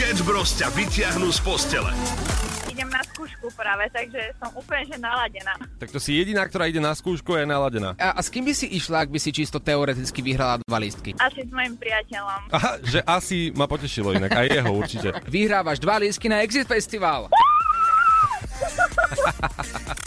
Sketch Bros ťa vyťahnú z postele. Idem na skúšku práve, takže som úplne že naladená. Tak to si jediná, ktorá ide na skúšku a je naladená. A, a s kým by si išla, ak by si čisto teoreticky vyhrala dva lístky? Asi s mojim priateľom. Aha, že asi ma potešilo inak, aj jeho určite. Vyhrávaš dva lístky na Exit Festival.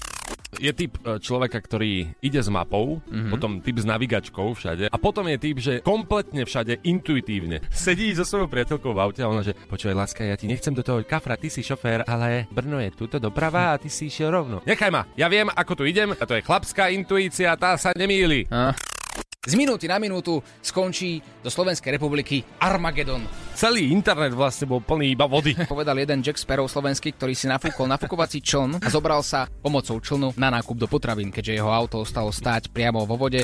Je typ e, človeka, ktorý ide s mapou, mm-hmm. potom typ s navigačkou všade a potom je typ, že kompletne všade intuitívne. Sedí so svojou priateľkou v aute a ona, že počúvaj, láska, ja ti nechcem do toho kafra, ty si šofér, ale Brno je túto doprava a ty si išiel rovno. Nechaj ma, ja viem, ako tu idem a to je chlapská intuícia, tá sa nemýli. A? Z minúty na minútu skončí do Slovenskej republiky Armagedon. Celý internet vlastne bol plný iba vody. Povedal jeden Jack Sparrow slovenský, ktorý si nafúkol nafukovací čln a zobral sa pomocou člnu na nákup do potravín, keďže jeho auto ostalo stáť priamo vo vode.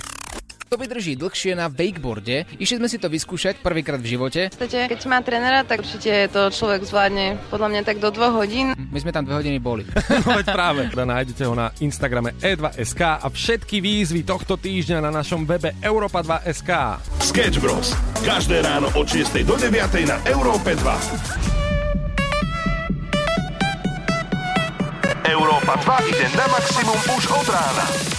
To vydrží dlhšie na wakeboarde. Išli sme si to vyskúšať prvýkrát v živote. V podstate, keď má trénera, tak určite to človek zvládne podľa mňa tak do dvoch hodín. My sme tam dve hodiny boli. No veď práve. Teda nájdete ho na Instagrame e2.sk a všetky výzvy tohto týždňa na našom webe Europa2.sk. Sketch Bros. Každé ráno od 6 do 9 na Európe 2. Európa 2 ide na maximum už od rána.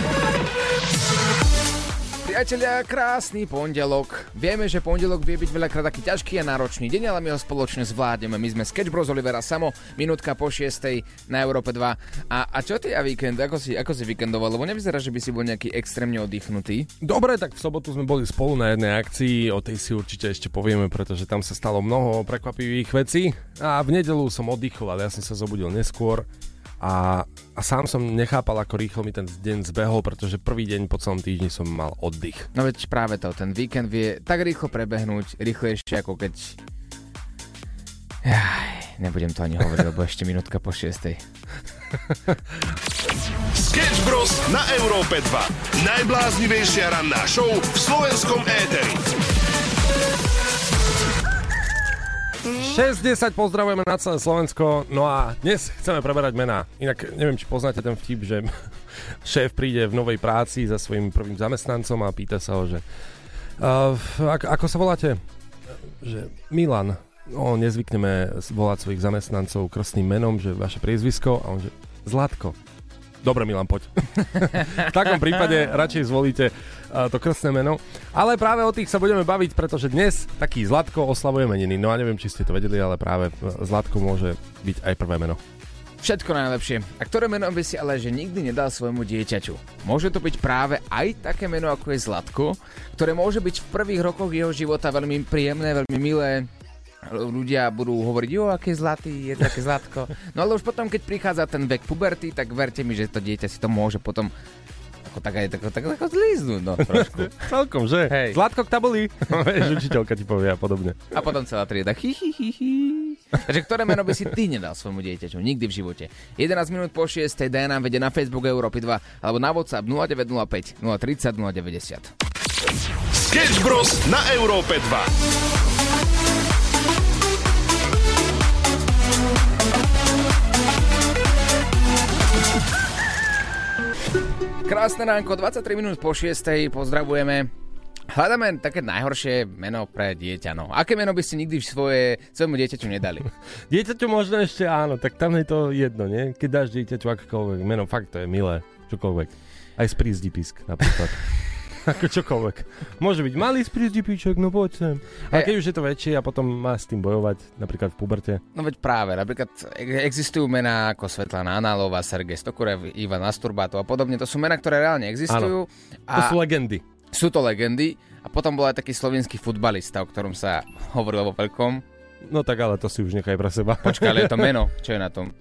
Priatelia, krásny pondelok. Vieme, že pondelok vie byť veľakrát taký ťažký a náročný deň, ale my ho spoločne zvládneme. My sme Sketch Bros. Olivera Samo, minútka po 6. na Európe 2. A, a čo ty a víkend? Ako si, ako si víkendoval? Lebo nevyzerá, že by si bol nejaký extrémne oddychnutý. Dobre, tak v sobotu sme boli spolu na jednej akcii, o tej si určite ešte povieme, pretože tam sa stalo mnoho prekvapivých vecí. A v nedelu som oddychoval, ja som sa zobudil neskôr a, a sám som nechápal, ako rýchlo mi ten deň zbehol, pretože prvý deň po celom týždni som mal oddych. No veď práve to, ten víkend vie tak rýchlo prebehnúť, rýchlejšie ako keď... Jaj, nebudem to ani hovoriť, lebo ešte minútka po šiestej. Sketch Bros. na Európe 2. Najbláznivejšia ranná show v slovenskom éteri. 6.10 pozdravujeme na celé Slovensko, no a dnes chceme preberať mená. Inak neviem, či poznáte ten vtip, že šéf príde v novej práci za svojím prvým zamestnancom a pýta sa ho, že uh, ako, ako sa voláte? Že Milan. No, nezvykneme volať svojich zamestnancov krstným menom, že vaše priezvisko a on že Zlatko. Dobre, Milan, poď. v takom prípade radšej zvolíte uh, to krstné meno. Ale práve o tých sa budeme baviť, pretože dnes taký Zlatko oslavuje meniny. No a neviem, či ste to vedeli, ale práve e, Zlatko môže byť aj prvé meno. Všetko najlepšie. A ktoré meno by si ale že nikdy nedal svojmu dieťaťu? Môže to byť práve aj také meno, ako je Zlatko, ktoré môže byť v prvých rokoch jeho života veľmi príjemné, veľmi milé, ľudia budú hovoriť, jo, aké zlatý, je to také zlatko. No ale už potom, keď prichádza ten vek puberty, tak verte mi, že to dieťa si to môže potom ako tak aj tak, tak, tak zlíznúť, no trošku. Celkom, že? Hej. Zlatko k tabuli. Vieš, učiteľka ti povie a podobne. A potom celá trieda hi, hi, hi, hi. Takže ktoré meno by si ty nedal svojmu dieťaťu? Nikdy v živote. 11 minút po 6. daj nám vedie na Facebook Európy 2 alebo na WhatsApp 0905 030 090. Sketch Bros. na Európe 2. Krásne ránko, 23 minút po 6. Pozdravujeme. Hľadáme také najhoršie meno pre dieťa. No. Aké meno by ste nikdy svoje, svojmu dieťaťu nedali? Dieťaťu možno ešte áno, tak tam je to jedno, nie? Keď dáš dieťaťu akékoľvek meno, fakt to je milé, čokoľvek. Aj sprízdi písk napríklad. Ako čokoľvek. Môže byť malý sprízdi no poď sem. A keď už je to väčšie a potom má s tým bojovať, napríklad v puberte. No veď práve, napríklad existujú mená ako Svetlana Análová, Sergej Stokurev, Ivan Asturbátov a podobne. To sú mená, ktoré reálne existujú. To sú legendy. sú to legendy. A potom bol aj taký slovenský futbalista, o ktorom sa hovorilo vo veľkom. No tak ale to si už nechaj pre seba. Počkaj, ale je to meno. Čo je na tom?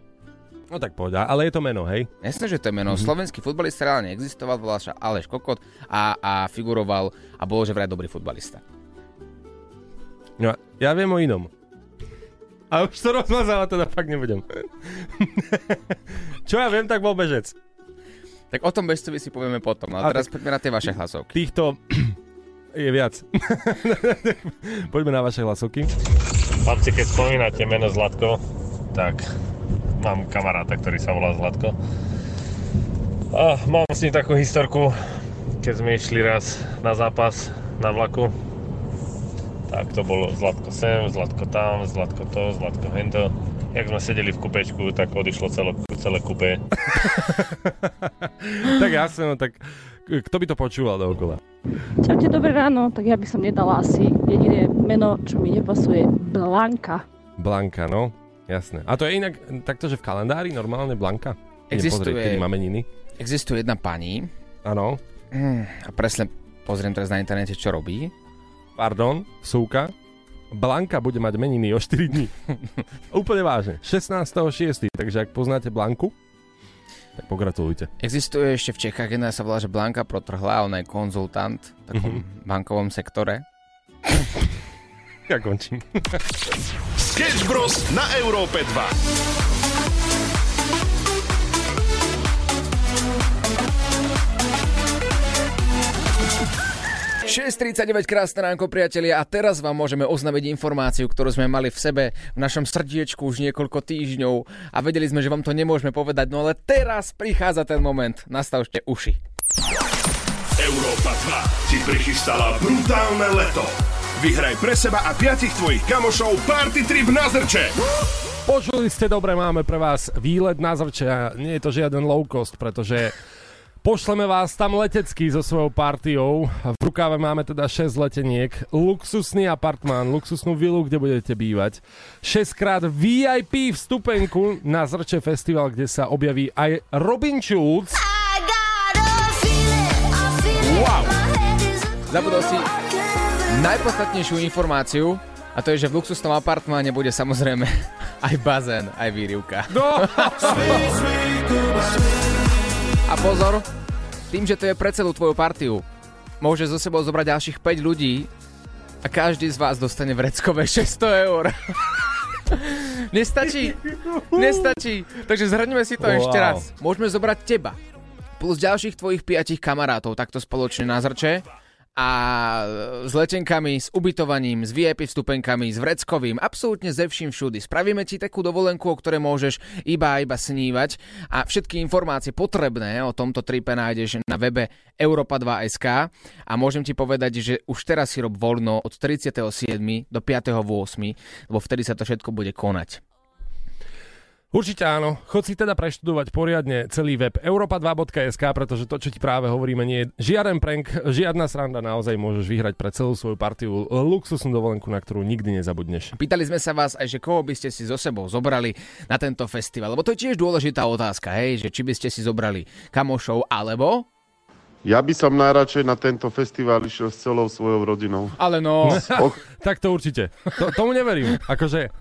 No tak poď, ale je to meno, hej? Jasné, že to je meno. Mm-hmm. Slovenský futbalista reálne existoval, volal sa Aleš Kokot a, a figuroval a bol že vraj dobrý futbalista. No, ja viem o inom. A už to rozmazala, teda fakt nebudem. Čo ja viem, tak bol bežec. Tak o tom bežcovi si povieme potom. Ale A teraz poďme na tie vaše hlasovky. Týchto je viac. Poďme na vaše hlasovky. Chlapci, keď spomínate meno Zlatko, tak mám kamaráta, ktorý sa volá Zlatko. A mám s ním takú historku. keď sme išli raz na zápas na vlaku, tak to bolo Zlatko sem, Zlatko tam, Zlatko to, Zlatko hento. Jak sme sedeli v kupečku, tak odišlo celé, celé kupé. tak jasne, no tak kto by to počúval dookola? Čaute, dobré ráno. Tak ja by som nedala asi jediné meno, čo mi nepasuje. Blanka. Blanka, no. Jasné. A to je inak takto, že v kalendári normálne Blanka? Existuje. Pozrieť, máme niny. Existuje jedna pani, Áno. mm, a presne pozriem teraz na internete, čo robí. Pardon, súka. Blanka bude mať meniny o 4 dní. Úplne vážne. 16.6. Takže ak poznáte Blanku, tak pogratulujte. Existuje ešte v Čechách jedna sa volá, že Blanka Protrhla, ona je konzultant v takom bankovom sektore. Ja končím. Sketch Bros. na Európe 2. 6.39 krásne ránko priatelia a teraz vám môžeme oznámiť informáciu, ktorú sme mali v sebe v našom srdiečku už niekoľko týždňov a vedeli sme, že vám to nemôžeme povedať, no ale teraz prichádza ten moment, nastavte uši. Európa 2 ti prichystala brutálne leto. Vyhraj pre seba a piatich tvojich kamošov party trip na Zrče. Počuli ste dobre, máme pre vás výlet na zrče a nie je to žiaden low cost, pretože pošleme vás tam letecky so svojou partiou. V rukáve máme teda 6 leteniek, luxusný apartmán, luxusnú vilu, kde budete bývať. 6 krát VIP vstupenku na Zrče festival, kde sa objaví aj Robin Schulz. Wow! Zabudol si najpodstatnejšiu informáciu a to je, že v luxusnom apartmáne bude samozrejme aj bazén, aj výrivka. No, A pozor, tým, že to je pre celú tvoju partiu, môže zo sebou zobrať ďalších 5 ľudí a každý z vás dostane vreckové 600 eur. Nestačí? Nestačí. Takže zhrňme si to Wow. ešte raz. Môžeme zobrať teba plus ďalších tvojich piatich kamarátov takto spoločne na zrče a s letenkami, s ubytovaním, s VIP vstupenkami, s vreckovým, absolútne ze vším všudy. Spravíme ti takú dovolenku, o ktorej môžeš iba a iba snívať a všetky informácie potrebné o tomto tripe nájdeš na webe europa2.sk a môžem ti povedať, že už teraz si rob voľno od 37. do 5.8., lebo vtedy sa to všetko bude konať. Určite áno. Chod si teda preštudovať poriadne celý web europa2.sk, pretože to, čo ti práve hovoríme, nie je žiaden prank, žiadna sranda, naozaj môžeš vyhrať pre celú svoju partiu luxusnú dovolenku, na ktorú nikdy nezabudneš. Pýtali sme sa vás aj, že koho by ste si so sebou zobrali na tento festival, lebo to je tiež dôležitá otázka, hej, že či by ste si zobrali kamošov alebo... Ja by som najradšej na tento festival išiel s celou svojou rodinou. Ale no, Och, Tak to určite. To, tomu neverím. Akože,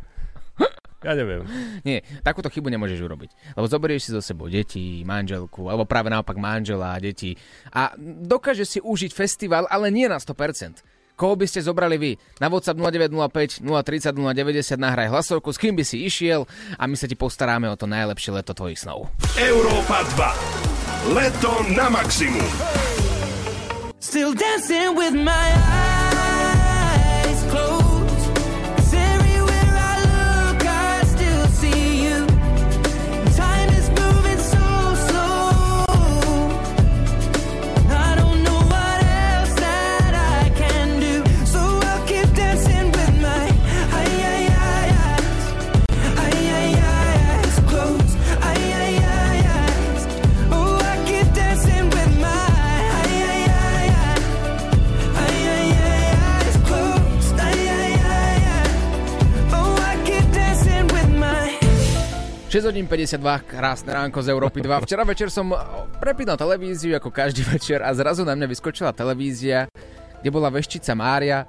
ja neviem. nie, takúto chybu nemôžeš urobiť. Lebo zoberieš si so sebou deti, manželku, alebo práve naopak manžela a deti a dokážeš si užiť festival, ale nie na 100%. Koho by ste zobrali vy? Na WhatsApp 0905 030 090 nahraj hlasovku, s kým by si išiel a my sa ti postaráme o to najlepšie leto tvojich snov. Európa 2. Leto na maximum. Still dancing with my eyes 6 hodín 52, krásne ránko z Európy 2. Včera večer som prepínal televíziu ako každý večer a zrazu na mňa vyskočila televízia, kde bola veščica Mária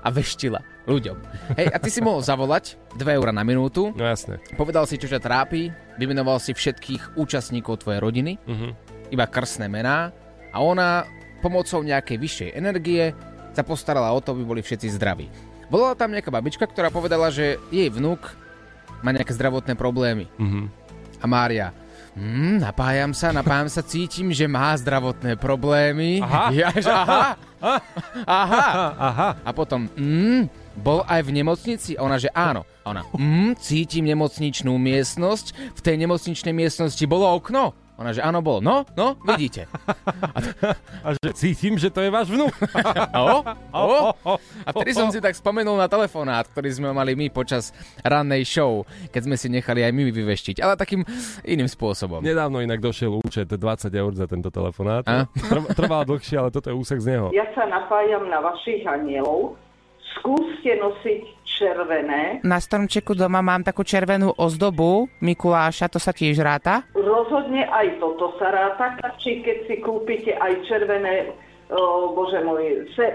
a veštila ľuďom. Hej, a ty si mohol zavolať 2 eurá na minútu, No jasné. povedal si, čo ťa trápi, vymenoval si všetkých účastníkov tvojej rodiny, Mhm. iba krstné mená a ona pomocou nejakej vyššej energie sa postarala o to, aby boli všetci zdraví. Volala tam nejaká babička, ktorá povedala, že jej vnúk má nejaké zdravotné problémy. Mhm. A Mária, mm, napájam sa, napájam sa, cítim, že má zdravotné problémy. Aha. Ja, že, aha. aha. Aha. A potom, mm, bol aj v nemocnici? Ona, že áno. Ona, mm, cítim nemocničnú miestnosť. V tej nemocničnej miestnosti bolo okno. Ona, že áno, bol. No, no, vidíte. A že cítim, že to je váš vnúk. O, o. A vtedy som si tak spomenul na telefonát, ktorý sme mali my počas rannej show, keď sme si nechali aj my vyveštiť, ale takým iným spôsobom. Nedávno inak došiel účet 20 eur za tento telefonát. A? Trv- Trval dlhšie, ale toto je úsek z neho. Ja sa napájam na vašich anielov. Skúste nosiť červené. Na stromčeku doma mám takú červenú ozdobu Mikuláša, to sa tiež ráta. Rozhodne aj toto sa ráta, či keď si kúpite aj červené, o, bože môj, se,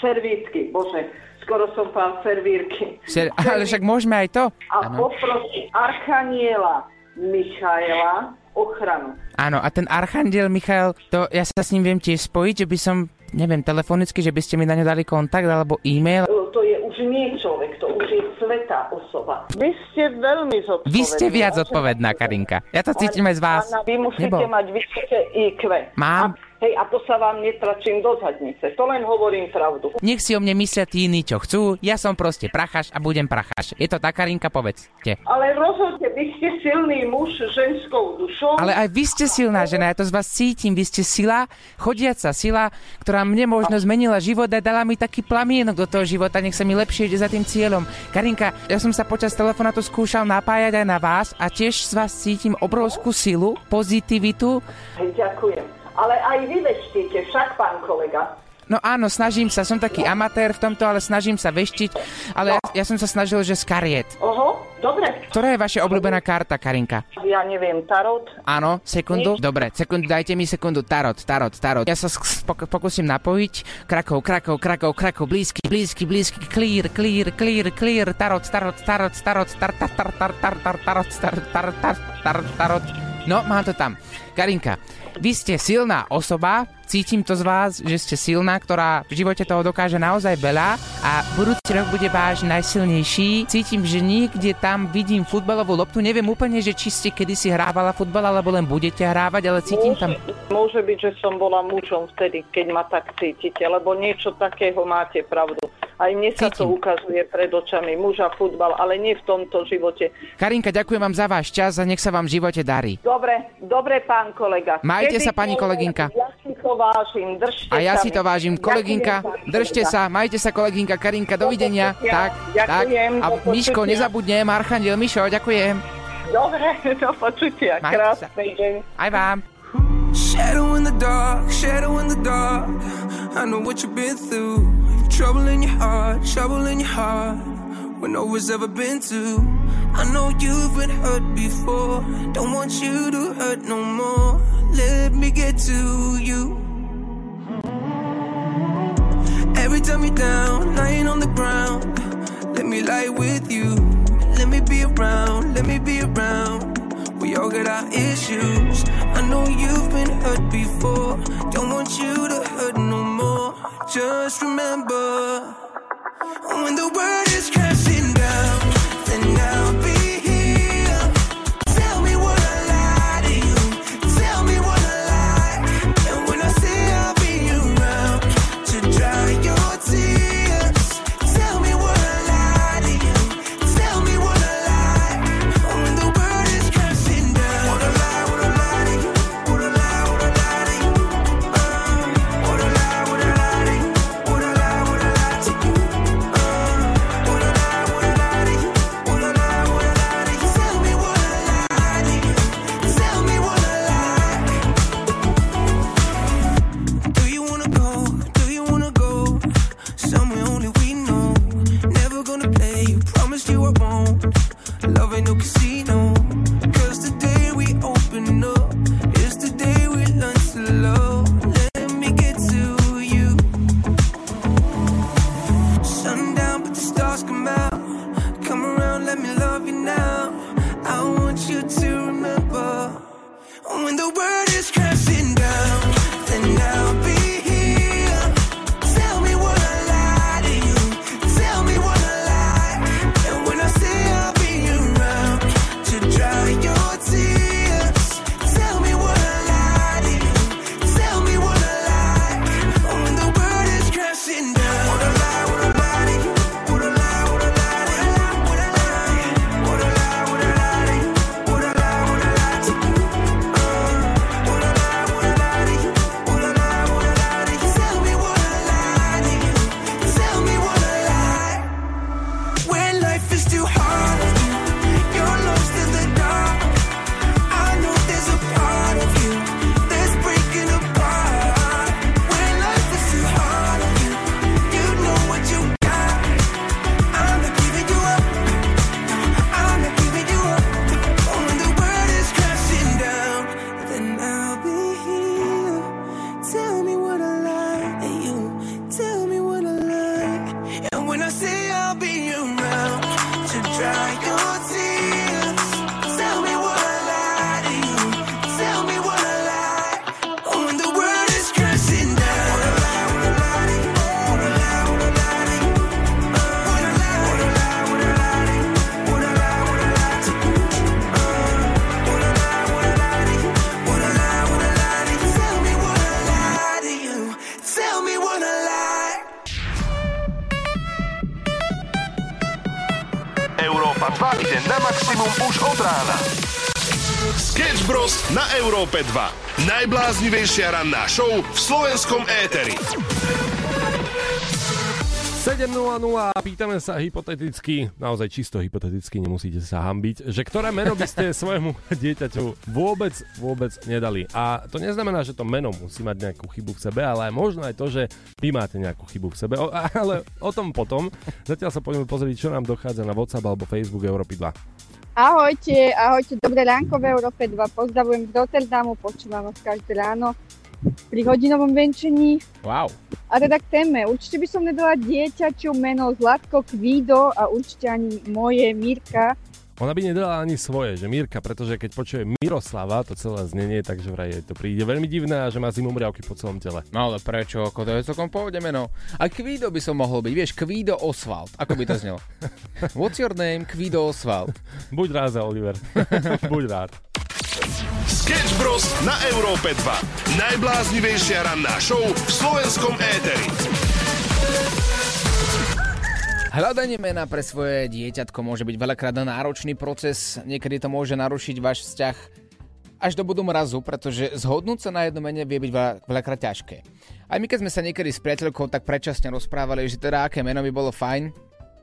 servítky, bože, skoro som pán servírky. Ser- ale však môžeme aj to. A poprosím Archaniela Michaela ochranu. Áno, a ten Archandiel Michael, to ja sa s ním viem tiež spojiť, že by som, neviem, telefonicky, že by ste mi na ňu dali kontakt alebo e-mail. Už nie človek, to už je svetá osoba. Vy ste veľmi zodpovedná. Vy ste viac zodpovedná, Karinka. Ja to cítim aj z vás. Vy musíte Nebo? mať vysoké IQ. Mám. A, hej, a to sa vám netračím do zadnice. To len hovorím pravdu. Nech si o mne myslia tí iní, čo chcú. Ja som proste prachaš a budem prachaš. Je to tak, Karinka, povedzte. Ale rozhodne, vy ste silný muž ženskou dušou. Ale aj vy ste silná žena, ja to z vás cítim. Vy ste sila, chodiaca sila, ktorá mne možno zmenila život a dala mi taký plamienok do toho života, nech sa mi lepšie ide za tým cieľom. Karinka, ja som sa počas telefonátu skúšal napájať aj na vás a tiež z vás cítim obrovskú silu, pozitivitu. Ďakujem. Ale aj vy veštíte, však pán kolega. No áno, snažím sa, som taký amatér v tomto, ale snažím sa veštiť, ale ja, ja som sa snažil, že z kariet. Oho, dobre. Ktorá je vaša obľúbená karta, Karinka? Ja neviem, tarot. Áno, sekundu. Dobre, sekundu, dajte mi sekundu. Tarot, tarot, tarot. Ja sa sk- pok- pokúsim napojiť. Krakov, Krakov, Krakov, Krakov, blízky, blízky, blízky, clear, clear, clear, clear, tarot, tarot, tarot, tarot, tar, tar, tar, tar, tar, tar, tarot, tar, tar, tar, tar, tarot. No, mám to tam. Karinka, vy ste silná osoba, cítim to z vás, že ste silná, ktorá v živote toho dokáže naozaj veľa a budúci rok bude váš najsilnejší. Cítim, že niekde tam vidím futbalovú loptu. Neviem úplne, že či ste kedysi hrávala futbal, alebo len budete hrávať, ale cítim tam... Môže byť, že som bola mužom vtedy, keď ma tak cítite, lebo niečo takého máte pravdu. Aj mne sa to ukazuje pred očami, muž a futbal, ale nie v tomto živote. Karinka, ďakujem vám za váš čas a nech sa vám v živote darí. Dobre, dobre, pán kolega. Majte Kedy sa, pani bolo, kolegynka. Ja si to vážim, držte A ja sa si to vážim. Kolegynka, držte sa, majte sa, kolegynka Karinka, dovidenia. počutia. Tak, tak. Ďakujem, A do Miško, počutia. nezabudnem, Archandiel Mišo, ďakujem. Dobre, do počutia. Majte sa. Krásny deň. Aj vám. Shadow in the dark, shadow in the dark. I know what you've been through. Trouble in your heart, trouble in your heart. When no one's ever been to. I know you've been hurt before. Don't want you to hurt no more. Let me get to you. Every time you're down, lying on the ground. Let me lie with you. Let me be around, let me be around. We all got our issues. I know you've been hurt before. Don't want you to hurt no more. Just remember when the world is crashing desire Európe 2. Najbláznivejšia ranná show v slovenskom éteri. 7.00 a pýtame sa hypoteticky, naozaj čisto hypoteticky, nemusíte sa hambiť, že ktoré meno by ste svojmu dieťaťu vôbec, vôbec nedali. A to neznamená, že to meno musí mať nejakú chybu v sebe, ale možno aj to, že vy máte nejakú chybu v sebe. O, ale o tom potom. Zatiaľ sa poďme pozrieť, čo nám dochádza na WhatsApp alebo Facebook Európy 2. Ahojte, ahojte, dobré ránko v Európe 2. Pozdravujem z Rotterdamu, počúvam vás každé ráno pri hodinovom venčení. Wow. A teda k téme. Určite by som nedala dieťaťu meno Zlatko Kvído a určite ani moje Mirka. Ona by nedala ani svoje, že Mírka, pretože keď počuje Miroslava, to celé znenie, takže vraj jej to príde veľmi divné a že má zimomriavky po celom tele. No ale prečo? Ako to je celkom pohode meno. A Kvído by som mohol byť, vieš, Kvído Oswald. Ako by to znelo? What's your name? Kvído Oswald. Buď rád za Oliver. Buď rád. Sketch Bros. na Európe 2. Najbláznivejšia ranná show v slovenskom éteri. Hľadanie mena pre svoje dieťatko môže byť veľakrát náročný proces, niekedy to môže narušiť váš vzťah až do bodu mrazu, pretože zhodnúť sa na jedno mene vie byť veľa, veľakrát ťažké. Aj my keď sme sa niekedy s priateľkou tak predčasne rozprávali, že teda aké meno by bolo fajn,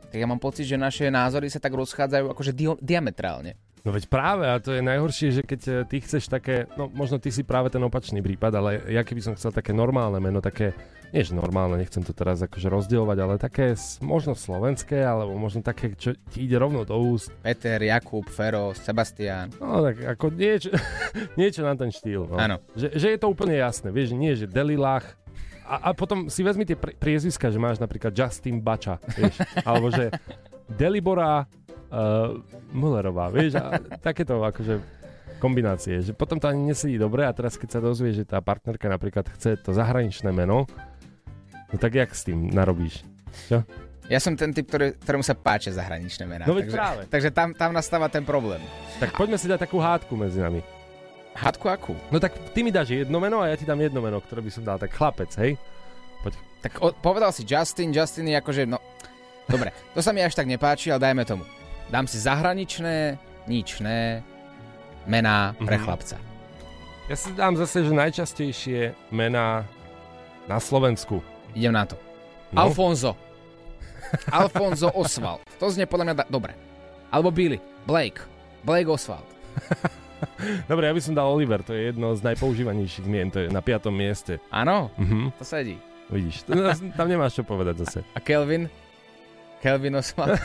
tak ja mám pocit, že naše názory sa tak rozchádzajú akože dio- diametrálne. No veď práve, a to je najhoršie, že keď e, ty chceš také, no možno ty si práve ten opačný prípad, ale ja keby som chcel také normálne meno, také, nie že normálne, nechcem to teraz akože rozdielovať, ale také možno slovenské, alebo možno také, čo ti ide rovno do úst. Peter, Jakub, Fero, Sebastián. No tak ako niečo, niečo na ten štýl. No. Áno. Že, že je to úplne jasné, vieš, nie, že Delilách, a, a potom si vezmi tie pri- priezviska, že máš napríklad Justin Bača, vieš, alebo že Delibora uh, Mullerová, vieš, a takéto akože kombinácie, že potom to ani nesedí dobre a teraz keď sa dozvie, že tá partnerka napríklad chce to zahraničné meno, no tak jak s tým narobíš? Čo? Ja som ten typ, ktorý, ktorému sa páčia zahraničné mená. No takže, práve. takže tam, tam nastáva ten problém. Tak poďme si dať takú hádku medzi nami. Hádku akú? No tak ty mi dáš jedno meno a ja ti dám jedno meno, ktoré by som dal, tak chlapec, hej? Poď. Tak o, povedal si Justin, Justin je akože, no... Dobre, to sa mi až tak nepáči, ale dajme tomu. Dám si zahraničné, ničné mená pre Mhm. chlapca. Ja si dám zase, že najčastejšie mená na Slovensku. Idem na to. No. Alfonso. Alfonso Oswald. To znie podľa mňa da- dobre. Alebo Billy. Blake. Blake Oswald. Dobre, ja by som dal Oliver, to je jedno z najpoužívanejších mien, to je na piatom mieste. Áno, Mhm. to sedí. Vidíš, to, tam nemáš čo povedať zase. A Kelvin? Kelvin Oswald.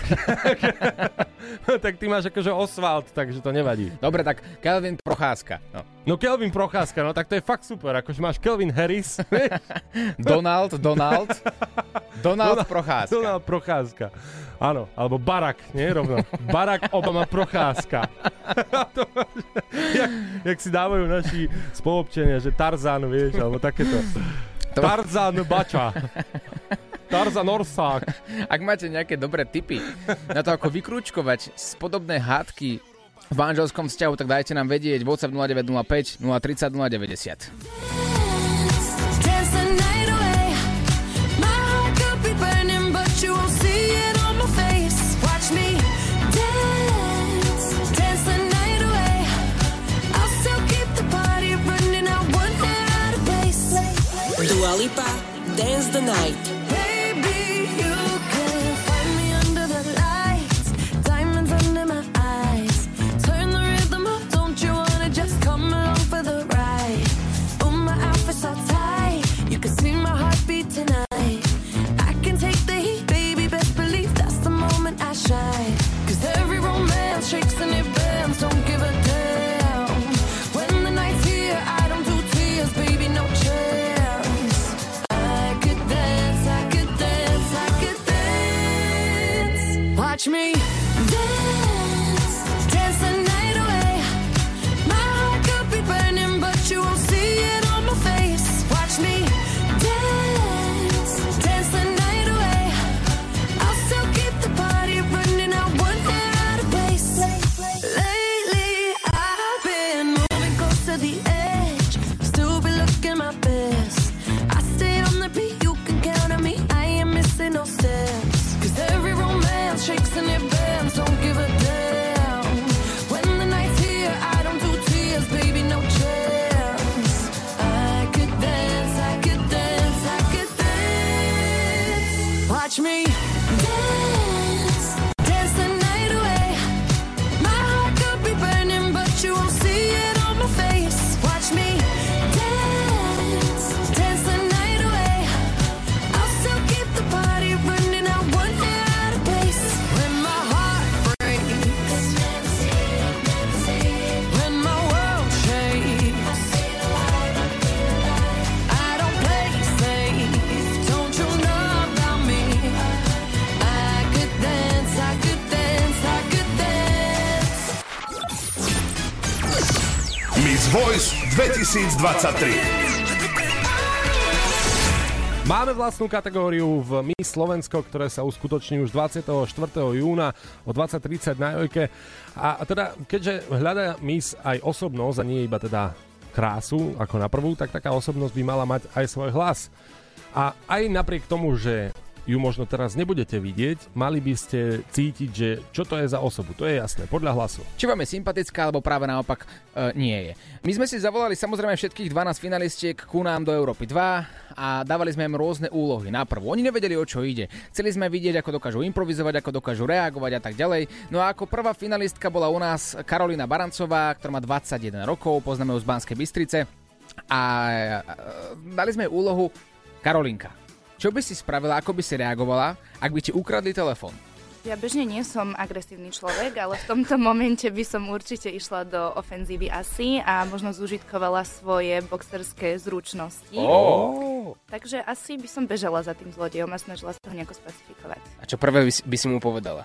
tak ty máš akože Oswald, takže to nevadí. Dobre, tak Kelvin Procházka. No. No Kelvin Procházka, no tak to je fakt super, akože máš Kelvin Harris? Donald, Donald. Donald Procházka. Donald Procházka. Áno, alebo Barack, nie rovno. Barack Obama Procházka. To jak, jak si dávajú naši spolupčenia, že Tarzan, vieš, alebo takéto. To- Tarzan Bača. Tarzan Orsák. Ak máte nejaké dobré tipy na to, ako vykrúčkovať z podobné hádky v manželskom vzťahu, tak dajte nám vedieť. WhatsApp 0905 030 090. Dance the night 2023. Máme vlastnú kategóriu v Miss Slovensko, ktoré sa uskutoční už 24. júna o 20.30 na Jojke. A teda, keďže hľadá Miss aj osobnosť a nie iba teda krásu ako na prvú, tak taká osobnosť by mala mať aj svoj hlas. A aj napriek tomu, že ju možno teraz nebudete vidieť, mali by ste cítiť, že čo to je za osobu. To je jasné, podľa hlasu. Či vám je sympatická, alebo práve naopak e, nie je. My sme si zavolali samozrejme všetkých 12 finalistiek ku nám do Európy 2 a dávali sme im rôzne úlohy. Na prvú, oni nevedeli, o čo ide. Chceli sme vidieť, ako dokážu improvizovať, ako dokážu reagovať a tak ďalej. No a ako prvá finalistka bola u nás Karolina Barancová, ktorá má 21 rokov, poznáme ju z Banskej Bystrice. A e, dali sme jej úlohu Karolinka. Čo by si spravila, ako by si reagovala, ak by ti ukradli telefón? Ja bežne nie som agresívny človek, ale v tomto momente by som určite išla do ofenzívy asi a možno zúžitkovala svoje boxerské zručnosti. Oh. Takže asi by som bežala za tým zlodejom a snažila sa ho nejako spacifikovať. A čo prvé by si, by si mu povedala?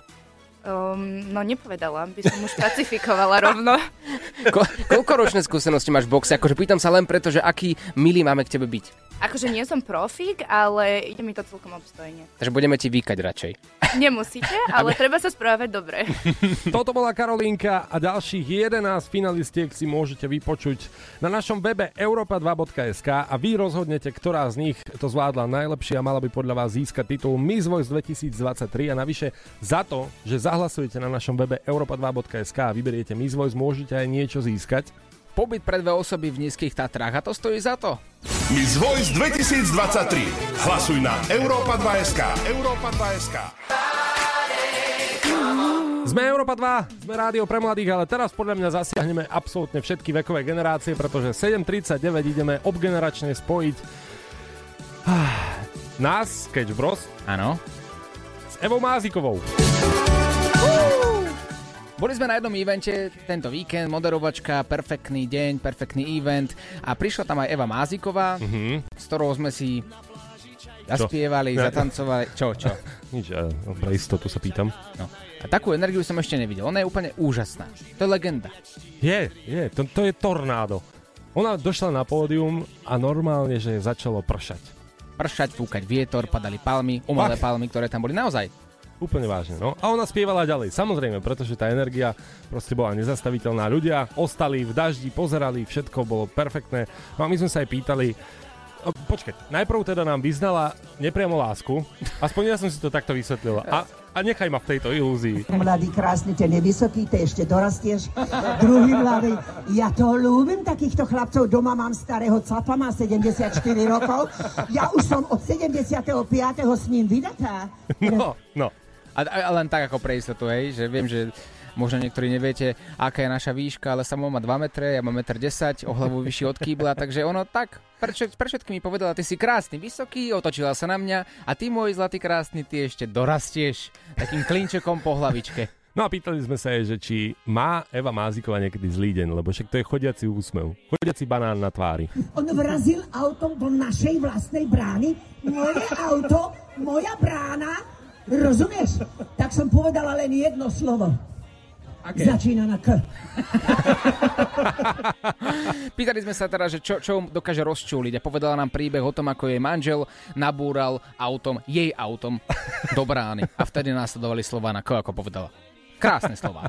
Um, no nepovedala, by som už pacifikovala rovno. Ko, koľko ročné skúsenosti máš v boxe? Akože pýtam sa len preto, že aký milý máme k tebe byť. Akože nie som profík, ale ide mi to celkom obstojne. Takže budeme ti vykať radšej. Nemusíte, ale treba sa správať dobre. Toto bola Karolínka a ďalších 11 finalistiek si môžete vypočuť na našom webe europa2.sk a vy rozhodnete, ktorá z nich to zvládla najlepšie a mala by podľa vás získať titul Miss Voice 2023 a navyše za to, že zahlasujete na našom webe europa2.sk a vyberiete Miss Voice, môžete aj niečo získať. Pobyt pre dve osoby v Nízkych Tatrách a to stojí za to. Miss Voice 2023. Hlasuj na Európa 2SK. Európa 2SK. Sme Európa 2, sme rádio pre mladých, ale teraz podľa mňa zasiahneme absolútne všetky vekové generácie, pretože 7.39 ideme obgeneračne spojiť ah, nás, Sketch Bros. Áno. S Evou Mázikovou. Boli sme na jednom evente tento víkend, moderovačka, perfektný deň, perfektný event a prišla tam aj Eva Máziková, Mhm. s ktorou sme si zaspievali, Čo? zatancovali. Čo, čo? Nič, ja pre istotu sa pýtam. No. A takú energiu som ešte nevidel. Ona je úplne úžasná. To je legenda. Je, je, to, to je tornádo. Ona došla na pódium a normálne, že začalo pršať. Pršať, fúkať vietor, padali palmy, umelé Fakt? palmy, ktoré tam boli naozaj. Úplne vážne, no. A ona spievala ďalej, samozrejme, pretože tá energia proste bola nezastaviteľná. Ľudia ostali v daždi, pozerali, všetko bolo perfektné. No a my sme sa aj pýtali, o, počkať, najprv teda nám vyznala nepriamo lásku, aspoň ja som si to takto vysvetlil. A, a nechaj ma v tejto ilúzii. Mladý, krásny, ten je vysoký, ty ešte dorastieš. Druhý mladý, ja to ľúbim takýchto chlapcov. Doma mám starého capa, má 74 rokov. Ja už som od 75. s ním vydatá. No, no. A, a len tak ako pre istotu, hej, že viem, že možno niektorí neviete, aká je naša výška, ale samo má 2 metre, ja mám 1,10 m, o hlavu vyšší od kýbla, takže ono tak, pre, všet- pre všetky mi povedala, ty si krásny, vysoký, otočila sa na mňa a ty môj zlatý krásny, ty ešte dorastieš takým klinčekom po hlavičke. No a pýtali sme sa jej, že či má Eva Máziková niekedy zlý deň, lebo však to je chodiaci úsmev, chodiaci banán na tvári. On vrazil autom do našej vlastnej brány. Moje auto, moja brána. Rozumieš? Tak som povedala len jedno slovo. Aké? Začína na K. Pýtali sme sa teda, že čo, čo dokáže rozčúliť a povedala nám príbeh o tom, ako jej manžel nabúral autom, jej autom do brány. A vtedy následovali slova na K, ako povedala. Krásne slova.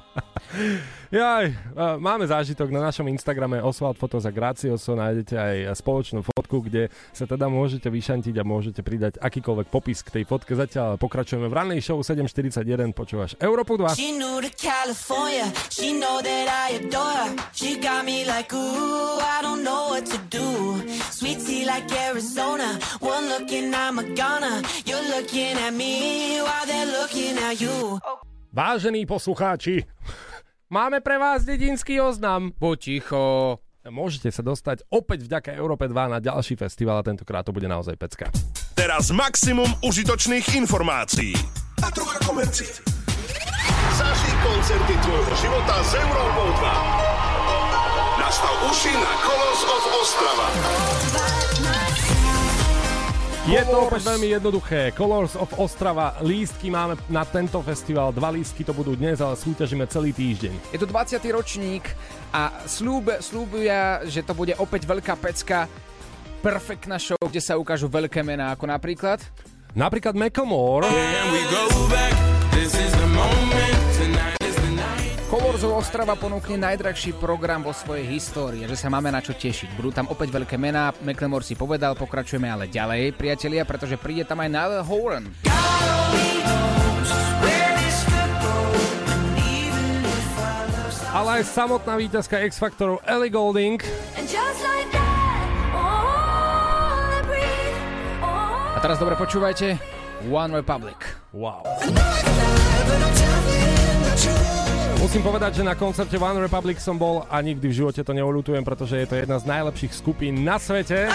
Jaj, máme zážitok na našom Instagrame Oswald Fotos a Gracioso, nájdete aj spoločnú fotku, kde sa teda môžete vyšantiť a môžete pridať akýkoľvek popis k tej fotke. Zatiaľ pokračujeme v rannej show 7.41, počúvaš Európu 2. She knew to California. She know that I adore her. She got me like, ooh, I don't know what to do. Sweet tea like Arizona. One look and I'm a goner. You're looking at me while they're looking at you. Vážení poslucháči, máme pre vás dedinský oznam. Buď ticho. Môžete sa dostať opäť vďaka Európe 2 na ďalší festival a tentokrát to bude naozaj pecka. Teraz maximum užitočných informácií. A trocha komercie. Zažij koncerty tvojho života s Európou 2. Nastav uši na Colors of Ostrava. Je to opäť veľmi jednoduché. Colors of Ostrava, lístky máme na tento festival. Dva lístky to budú dnes, ale súťažíme celý týždeň. Je to 20. ročník a slúb, slúbuja, že to bude opäť veľká pecka. Perfektná show, kde sa ukážu veľké mená, ako napríklad... Napríklad Macklemore. Colors of Ostrava ponúkne najdrahší program vo svojej histórii, že sa máme na čo tešiť. Budú tam opäť veľké mená, McLemore si povedal, pokračujeme ale ďalej, priatelia, pretože príde tam aj Niall Horan. Ale aj samotná víťazka X Factoru Ellie Golding. A teraz dobre počúvajte, One Republic. Wow. Musím povedať, že na koncerte One Republic som bol a nikdy v živote to neulutujem, pretože je to jedna z najlepších skupín na svete.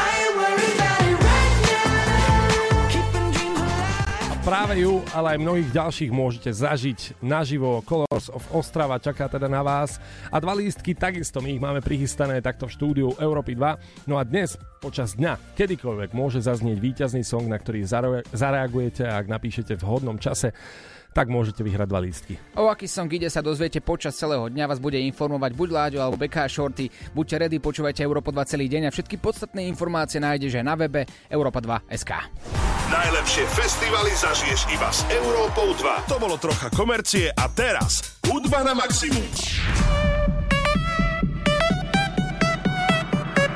A práve ju, ale aj mnohých ďalších môžete zažiť naživo. Colors of Ostrava čaká teda na vás. A dva lístky, takisto my ich máme prichystané takto v štúdiu Európy 2. No a dnes, počas dňa, kedykoľvek môže zaznieť víťazný song, na ktorý zare- zareagujete ak napíšete v hodnom čase, tak môžete vyhrať dva lístky. O aký song ide sa dozviete počas celého dňa, vás bude informovať buď Láďo alebo Beka Shorty. Buďte ready, počúvajte Európa 2 celý deň a všetky podstatné informácie nájdeš aj na webe Europa2.sk. Najlepšie festivaly zažiješ iba s Európou 2. To bolo trocha komercie a teraz hudba na maximum.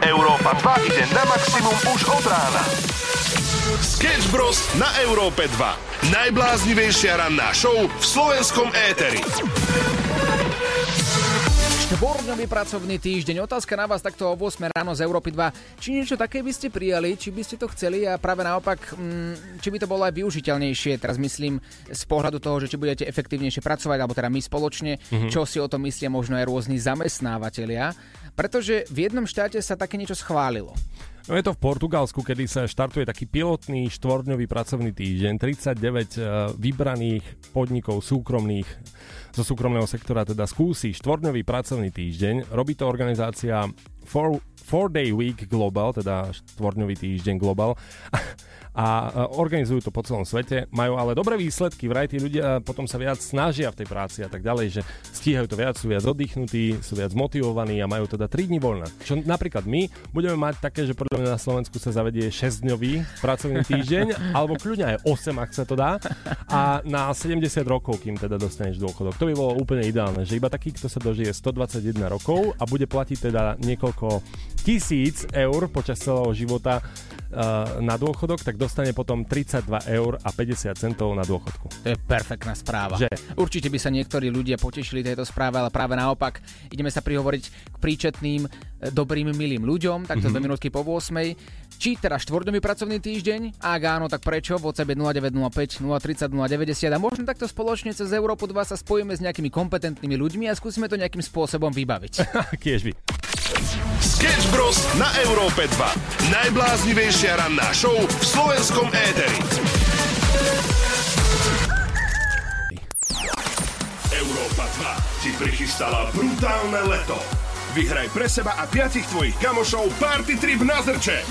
Európa 2 ide na maximum už od rána. Sketch Bros. na Európe 2. Najbláznivejšia ranná show v slovenskom éteri. Štvorňový pracovný týždeň. Otázka na vás takto o 8 ráno z Európy 2. Či niečo také by ste prijali, či by ste to chceli a práve naopak, mm, či by to bolo aj využiteľnejšie. Teraz myslím z pohľadu toho, že či budete efektívnejšie pracovať, alebo teda my spoločne, Mhm. čo si o tom myslia možno aj rôzni zamestnávateľia. Pretože v jednom štáte sa také niečo schválilo. No je to v Portugalsku, kedy sa štartuje taký pilotný štvordňový pracovný týždeň. 39 eh, vybraných podnikov súkromných zo súkromného sektora teda skúsi štvordňový pracovný týždeň. Robí to organizácia 4 Day Week Global, teda štvordňový týždeň Global. A eh, organizujú to po celom svete. Majú ale dobré výsledky, vraj tí ľudia potom sa viac snažia v tej práci a tak ďalej, že stíhajú to viac, sú viac oddychnutí, sú viac motivovaní a majú teda 3 dní voľna. Čo napríklad my budeme mať také, že podľa mňa na Slovensku sa zavedie 6-dňový pracovný týždeň, alebo kľudne aj 8, ak sa to dá. A na 70 rokov, kým teda dostaneš dôchodok. To by bolo úplne ideálne, že iba taký, kto sa dožije 121 rokov a bude platiť teda niekoľko tisíc eur počas celého života na dôchodok, tak dostane potom 32 eur a 50 centov na dôchodku. To je perfektná správa. Že? Určite by sa niektorí ľudia potešili tejto správe, ale práve naopak ideme sa prihovoriť k príčetným, e, dobrým, milým ľuďom, takto Mhm. dve minútky po 8. Či teda štvordňový pracovný týždeň? Ak áno, tak prečo? V WhatsApp 0905 030 090 a možno takto spoločne cez Európu 2 sa spojíme s nejakými kompetentnými ľuďmi a skúsime to nejakým spôsobom vybaviť. Kiež by. Sketch Bros. na Európe 2. Najbláznivejšia ranná show v slovenskom éteri. Európa 2 ti prichystala brutálne leto. Vyhraj pre seba a piatich tvojich kamošov party trip na Zrče.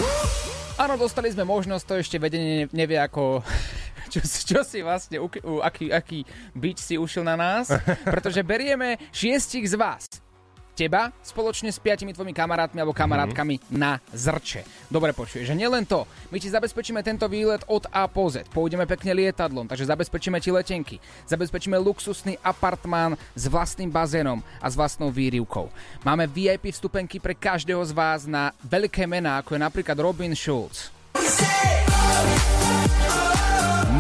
Áno, dostali sme možnosť, to ešte vedenie ne- nevie ako... Čo, čo si vlastne, u, u, aký, aký bič si ušiel na nás, pretože berieme šiestich z vás. Teba spoločne s piatimi tvojimi kamarátmi alebo kamarátkami na zrče. Dobre počuješ, že nielen to, my ti zabezpečíme tento výlet od A po Z. Pôjdeme pekne lietadlom, takže zabezpečíme ti letenky. Zabezpečíme luxusný apartmán s vlastným bazénom a s vlastnou výrivkou. Máme VIP vstupenky pre každého z vás na veľké mená, ako je napríklad Robin Schulz.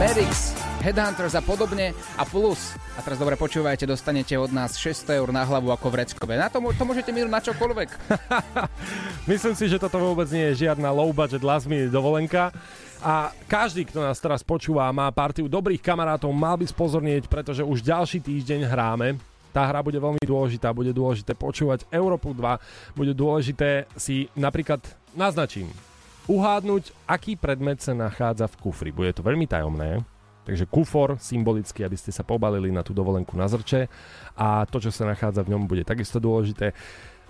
Merix, Headhunters a podobne a plus, a teraz dobre počúvajte, dostanete od nás 600 eur na hlavu ako vreckové. Na to, to môžete minúť na čokoľvek. Myslím si, že toto vôbec nie je žiadna low budget last minute dovolenka. A každý, kto nás teraz počúva a má partiu dobrých kamarátov, mal by spozornieť, pretože už ďalší týždeň hráme. Tá hra bude veľmi dôležitá, bude dôležité počúvať Európu 2, bude dôležité si napríklad naznačím, uhádnuť, aký predmet sa nachádza v kufri. Bude to veľmi tajomné, takže kufor symbolicky, aby ste sa pobalili na tú dovolenku na zrče a to, čo sa nachádza v ňom, bude takisto dôležité.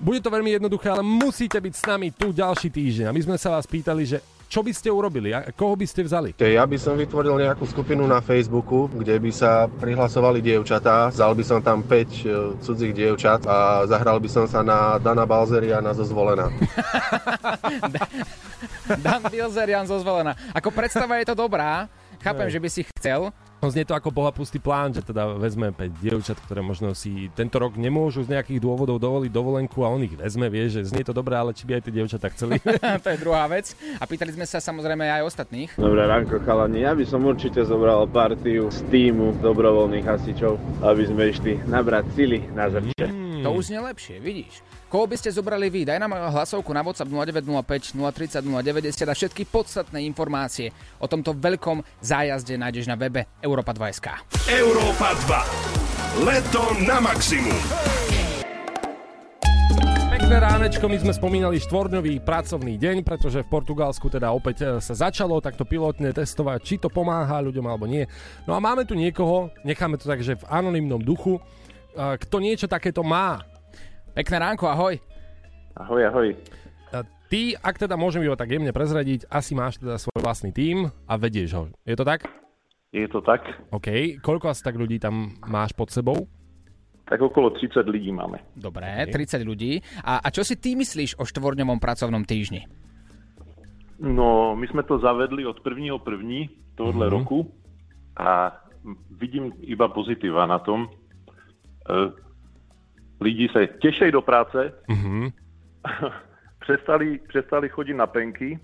Bude to veľmi jednoduché, ale musíte byť s nami tu ďalší týždeň. A my sme sa vás pýtali, že čo by ste urobili, a koho by ste vzali? Ja by som vytvoril nejakú skupinu na Facebooku, kde by sa prihlasovali dievčatá, vzal by som tam 5 e, cudzích dievčat a zahral by som sa na Dana Balzeriana zo Zvolena. Dan Bilzerian zo Zvolená. Ako predstava je to dobrá, chápem, Hej. že by si chcel, No znie to ako bohapustý plán, že teda vezme 5 dievčat, ktoré možno si tento rok nemôžu z nejakých dôvodov dovoliť dovolenku a on ich vezme, vie, že znie to dobré, ale či by aj tie dievčatá chceli. to je druhá vec. A pýtali sme sa samozrejme aj ostatných. Dobré ránko chalani, ja by som určite zobral partiu z týmu dobrovoľných hasičov, aby sme išli nabrať sily na zrče. To už znie lepšie, vidíš. Koho by ste zobrali vy? Daj nám hlasovku na WhatsApp 0905 030 090 a všetky podstatné informácie o tomto veľkom zájazde nájdeš na webe Europa2.sk. Európa 2. Leto na maximum. Pekné ránečko, my sme spomínali štvorňový pracovný deň, pretože v Portugalsku teda opäť e, sa začalo takto pilotne testovať, či to pomáha ľuďom alebo nie. No a máme tu niekoho, necháme to tak, že v anonymnom duchu, kto niečo takéto má. Pekné ránko, ahoj. Ahoj, ahoj. Ty, ak teda môžem iba tak jemne prezradiť, asi máš teda svoj vlastný tím a vedieš ho. Je to tak? Je to tak? OK. Koľko asi tak ľudí tam máš pod sebou? Tak okolo 30 ľudí máme. Dobre, 30 ľudí. A, a čo si ty myslíš o štvorňovom pracovnom týždni? No, my sme to zavedli od 1.1. tohohle Mhm. roku a vidím iba pozitíva na tom. E, lidi sa tešej do práce, Mhm. prestali, prestali chodiť na penky.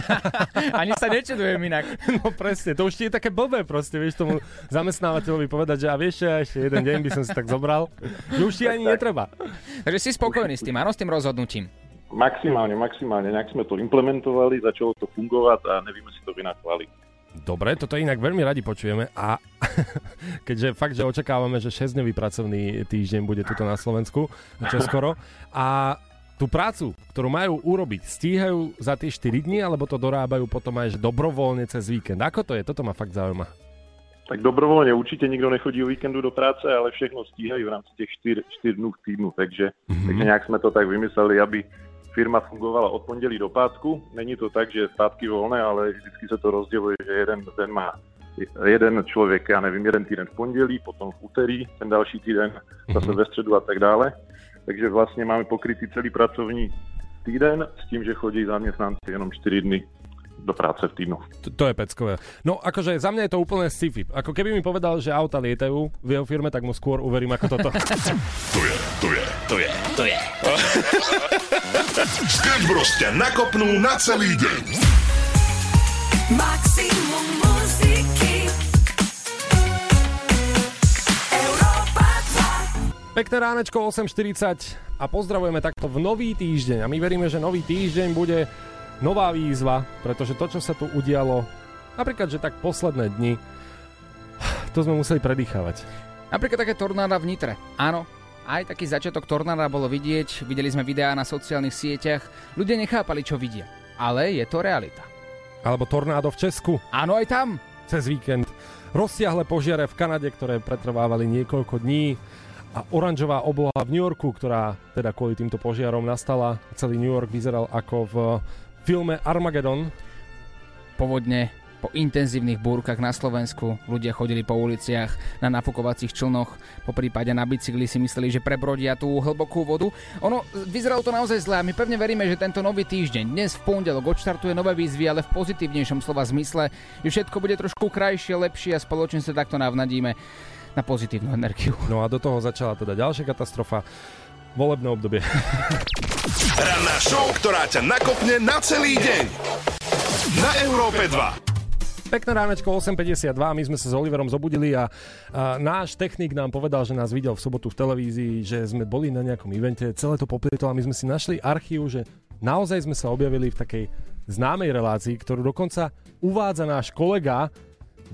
Ani sa nečudujem inak. No presne, to už ti je také blbé proste, vieš tomu zamestnávateľovi povedať, že a vieš, ešte jeden deň by som si tak zobral, že už ti ani netreba. Takže si spokojný s tým, áno, s tým rozhodnutím. Maximálne, maximálne. Nejak sme to implementovali, začalo to fungovať a nevieme si to vynachváliť. Dobre, toto inak veľmi radi počujeme a keďže fakt, že očakávame, že 6-dňový pracovný týždeň bude tuto na Slovensku čoskoro a tú prácu, ktorú majú urobiť, stíhajú za tie 4 dní, alebo to dorábajú potom aj že dobrovoľne cez víkend? Ako to je? Toto ma fakt zaujíma. Tak dobrovoľne určite nikto nechodí o víkendu do práce, ale všechno stíhajú v rámci tých 4, 4 dnú v týdnu, takže, mm-hmm. takže nejak sme to tak vymysleli, aby firma fungovala od pondelí do pátku. Není to tak, že je pátky voľné, ale vždycky sa to rozdieluje, že jeden den má jeden človek, ja nevím, jeden týden v pondelí, potom v úterý, ten další týden zase ve středu a tak dále. Takže vlastne máme pokrytý celý pracovní týden s tým, že chodí zamestnanci jenom 4 dny do práce v týdnu. To, to je peckové. No akože za mňa je to úplne sci-fi. Ako keby mi povedal, že auta lietajú v jeho firme, tak mu skôr uverím ako toto. To je, to je, to je, to je. Sketch Bros ťa nakopnú na celý deň. Maximum muziky Európa Pekné ránečko 8.40 a pozdravujeme takto v nový týždeň a my veríme, že nový týždeň bude nová výzva, pretože to, čo sa tu udialo, napríklad, že tak posledné dni, to sme museli predýchavať. Napríklad také tornáda v Nitre. Áno, aj taký začiatok tornáda bolo vidieť, videli sme videá na sociálnych sieťach, ľudia nechápali, čo vidia. Ale je to realita. Alebo tornádo v Česku. Áno, aj tam. Cez víkend. Rozsiahle požiare v Kanade, ktoré pretrvávali niekoľko dní a oranžová obloha v New Yorku, ktorá teda kvôli týmto požiarom nastala. Celý New York vyzeral ako v filme Armageddon. Povodne, po intenzívnych búrkach na Slovensku ľudia chodili po uliciach na nafukovacích člnoch, po prípade na bicykli si mysleli, že prebrodia tú hlbokú vodu. Ono, vyzeralo to naozaj zle a my pevne veríme, že tento nový týždeň, dnes v pondelok, odštartuje nové výzvy, ale v pozitívnejšom slova zmysle, že všetko bude trošku krajšie, lepšie a spoločne sa takto navnadíme na pozitívnu energiu. No a do toho začala teda ďalšia katastrofa, volebné obdobie. Ranná show, ktorá ťa nakopne na celý deň. Na Európe 2. Pekné ránečko 8.52, my sme sa s Oliverom zobudili a, a náš technik nám povedal, že nás videl v sobotu v televízii, že sme boli na nejakom evente, celé to poplietol a my sme si našli archív, že naozaj sme sa objavili v takej známej relácii, ktorú dokonca uvádza náš kolega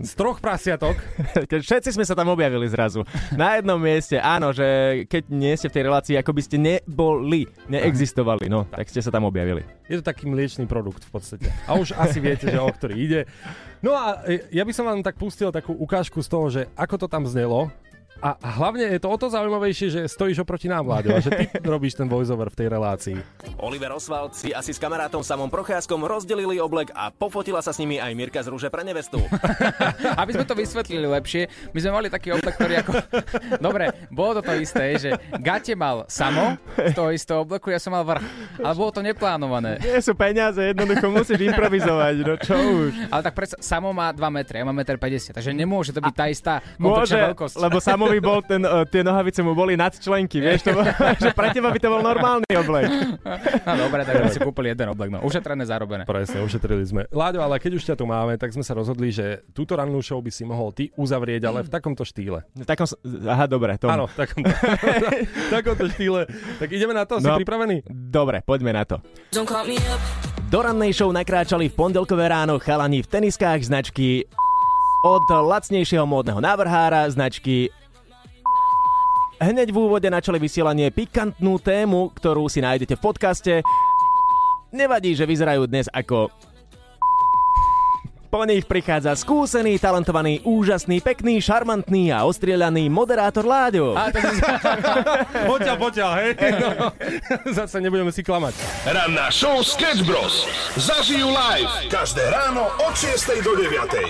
z troch prasiatok. Všetci sme sa tam objavili zrazu. Na jednom mieste, áno, že keď nie ste v tej relácii, ako by ste neboli, neexistovali, no, tak ste sa tam objavili. Je to taký mliečný produkt v podstate. A už asi viete, že o ktorý ide. No a e, ja by som vám tak pustil takú ukážku z toho, že ako to tam znelo. A hlavne je to o to zaujímavejšie, že stojíš oproti nám, Vláďo, a že ty robíš ten voiceover v tej relácii. Oliver Oswald si asi s kamarátom Samom Procházkom rozdelili oblek a pofotila sa s nimi aj Mirka z Rúže pre nevestu. Aby sme to vysvetlili lepšie, my sme mali taký oblek, ktorý ako... Dobre, bolo to to isté, že Gate mal samo z toho istého obleku, ja som mal vrch. Ale bolo to neplánované. Nie sú peniaze, jednoducho musíš improvizovať, no čo už. Ale tak predsa, samo má 2 metre, ja mám 1,50 m, takže nemôže to byť tá istá Môže, veľkosť. lebo Samovi bol ten, uh, tie nohavice mu boli nad členky, vieš, to bol, že pre teba by to bol normálny oblek. No dobre, tak sme si kúpili jeden oblek, no ušetrené, zarobené. Presne, ušetrili sme. Láďo, ale keď už ťa tu máme, tak sme sa rozhodli, že túto rannú show by si mohol ty uzavrieť, ale v takomto štýle. V takom, aha, dobre. To... Áno, v takomto, v takomto štýle. Tak ideme na to, si No. pripravený? Dobre, poďme na to. Do rannej show nakráčali v pondelkové ráno chalani v teniskách značky od lacnejšieho módneho návrhára značky Hneď v úvode načali vysielanie pikantnú tému, ktorú si nájdete v podcaste. Nevadí, že vyzerajú dnes ako... Po nich prichádza skúsený, talentovaný, úžasný, pekný, šarmantný a ostrieľaný moderátor Láďo. A, tak... poďal, poďal, hej? No, zase nebudeme si klamať. Ranná show Sketch Bros. Zažijú live každé ráno od 6 do 9.